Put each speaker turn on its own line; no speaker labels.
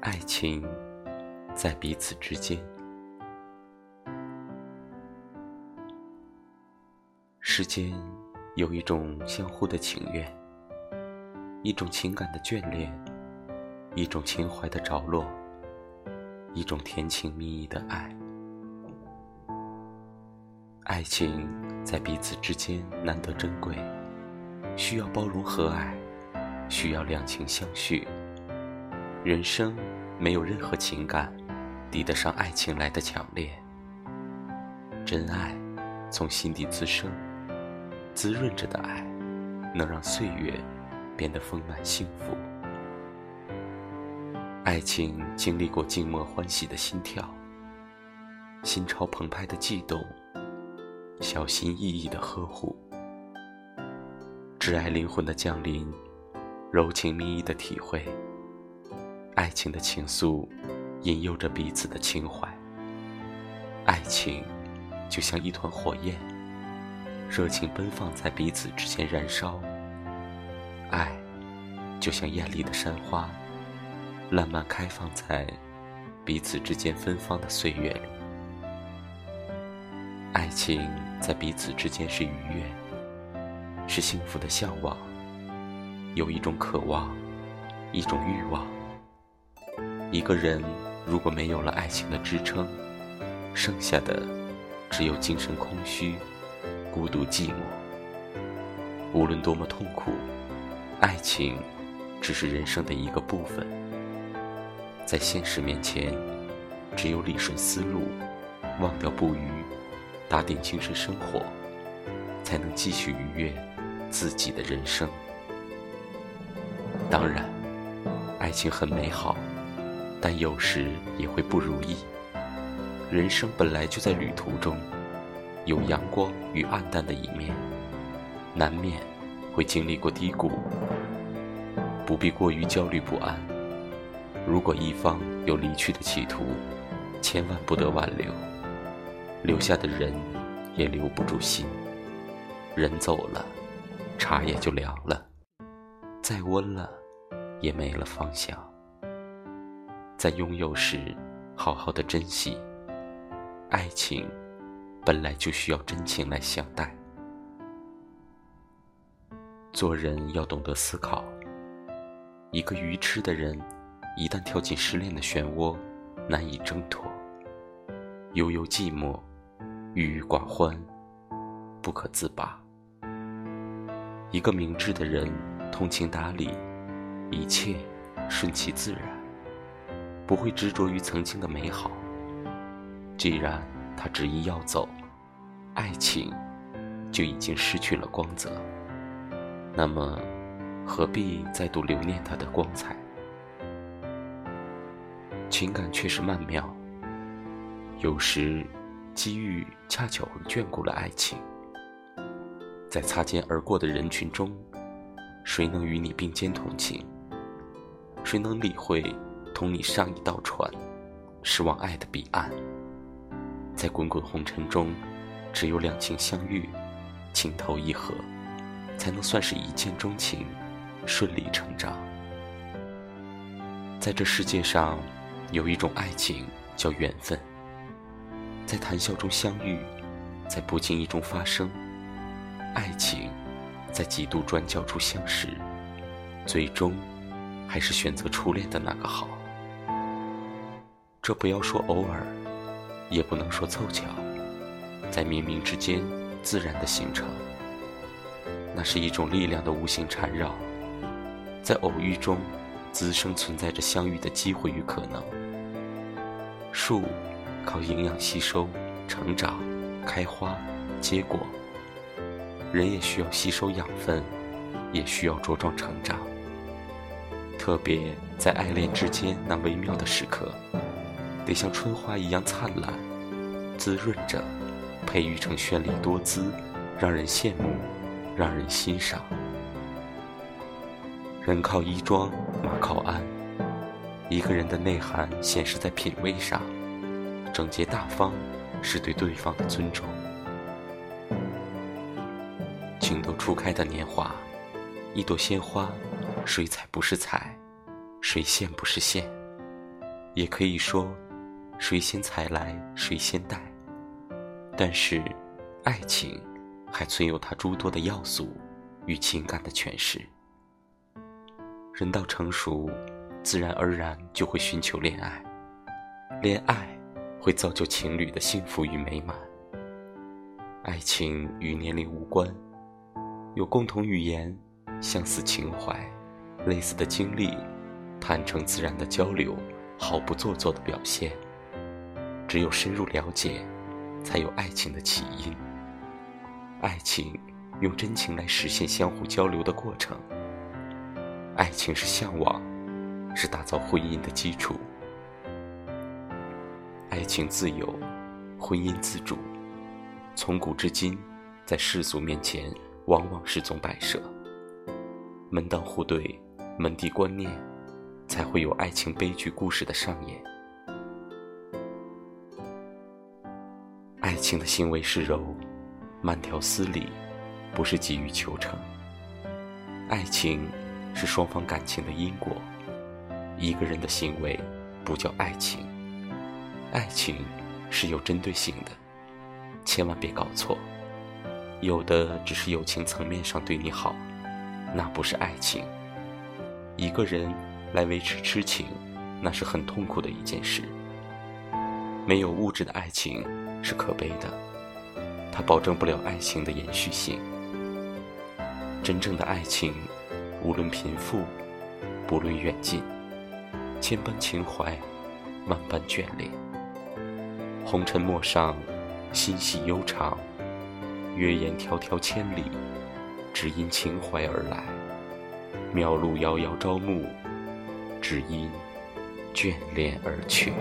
爱情在彼此之间。世间有一种相互的情愿，一种情感的眷恋，一种情怀的着落，一种甜情蜜意的爱。爱情在彼此之间难得珍贵，需要包容和蔼，需要两情相续。人生没有任何情感抵得上爱情来的强烈。真爱从心底滋生，滋润着的爱，能让岁月变得丰满幸福。爱情经历过静默欢喜的心跳，心潮澎湃的悸动，小心翼翼的呵护，挚爱灵魂的降临，柔情蜜意的体会。爱情的情愫，引诱着彼此的情怀。爱情就像一团火焰，热情奔放在彼此之间燃烧。爱就像艳丽的山花，烂漫开放在彼此之间芬芳的岁月里。爱情在彼此之间是愉悦，是幸福的向往，有一种渴望，一种欲望。一个人如果没有了爱情的支撑，剩下的只有精神空虚、孤独寂寞。无论多么痛苦，爱情只是人生的一个部分。在现实面前，只有理顺思路，忘掉不愉，打点精神生活，才能继续愉悦自己的人生。当然，爱情很美好。但有时也会不如意。人生本来就在旅途中，有阳光与暗淡的一面，难免会经历过低谷，不必过于焦虑不安。如果一方有离去的企图，千万不得挽留，留下的人也留不住心。人走了，茶也就凉了，再温了，也没了芳香。在拥有时，好好的珍惜。爱情本来就需要真情来相待。做人要懂得思考。一个愚痴的人，一旦跳进失恋的漩涡，难以挣脱。悠悠寂寞，郁郁寡欢，不可自拔。一个明智的人，通情达理，一切顺其自然。不会执着于曾经的美好。既然他执意要走，爱情就已经失去了光泽。那么，何必再度留念它的光彩？情感却是曼妙，有时机遇恰巧会眷顾了爱情。在擦肩而过的人群中，谁能与你并肩同行？谁能理会？同你上一道船，驶往爱的彼岸。在滚滚红尘中，只有两情相遇，情投意合，才能算是一见钟情，顺理成章。在这世界上，有一种爱情叫缘分。在谈笑中相遇，在不经意中发生，爱情在几度转角处相识，最终还是选择初恋的那个好。这不要说偶尔，也不能说凑巧，在冥冥之间自然的形成。那是一种力量的无形缠绕，在偶遇中滋生存在着相遇的机会与可能。树靠营养吸收、成长、开花、结果，人也需要吸收养分，也需要茁壮成长。特别在爱恋之间那微妙的时刻。得像春花一样灿烂，滋润着，培育成绚丽多姿，让人羡慕，让人欣赏。人靠衣装，马靠鞍，一个人的内涵显示在品味上，整洁大方是对对方的尊重。情窦初开的年华，一朵鲜花，谁采不是采，谁羡不是羡。也可以说，谁先采来谁先带。但是，爱情还存有它诸多的要素与情感的诠释。人到成熟，自然而然就会寻求恋爱，恋爱会造就情侣的幸福与美满。爱情与年龄无关，有共同语言、相似情怀、类似的经历，坦诚自然的交流，毫不做作的表现。只有深入了解，才有爱情的起因。爱情用真情来实现相互交流的过程。爱情是向往，是打造婚姻的基础。爱情自由，婚姻自主。从古至今，在世俗面前，往往是种摆设。门当户对，门第观念，才会有爱情悲剧故事的上演。情的行为是柔，慢条斯理，不是急于求成。爱情。是双方感情的因果，一个人的行为不叫爱情，爱情是有针对性的，千万别搞错。有的只是友情层面上对你好，那不是爱情。一个人来维持痴情，那是很痛苦的一件事。没有物质的爱情是可悲的，它保证不了爱情的延续性。真正的爱情。无论贫富，不论远近，千般情怀，万般眷恋。红尘陌上，心系悠长。月言迢迢千里，只因情怀而来；渺路遥遥朝暮，只因眷恋而去。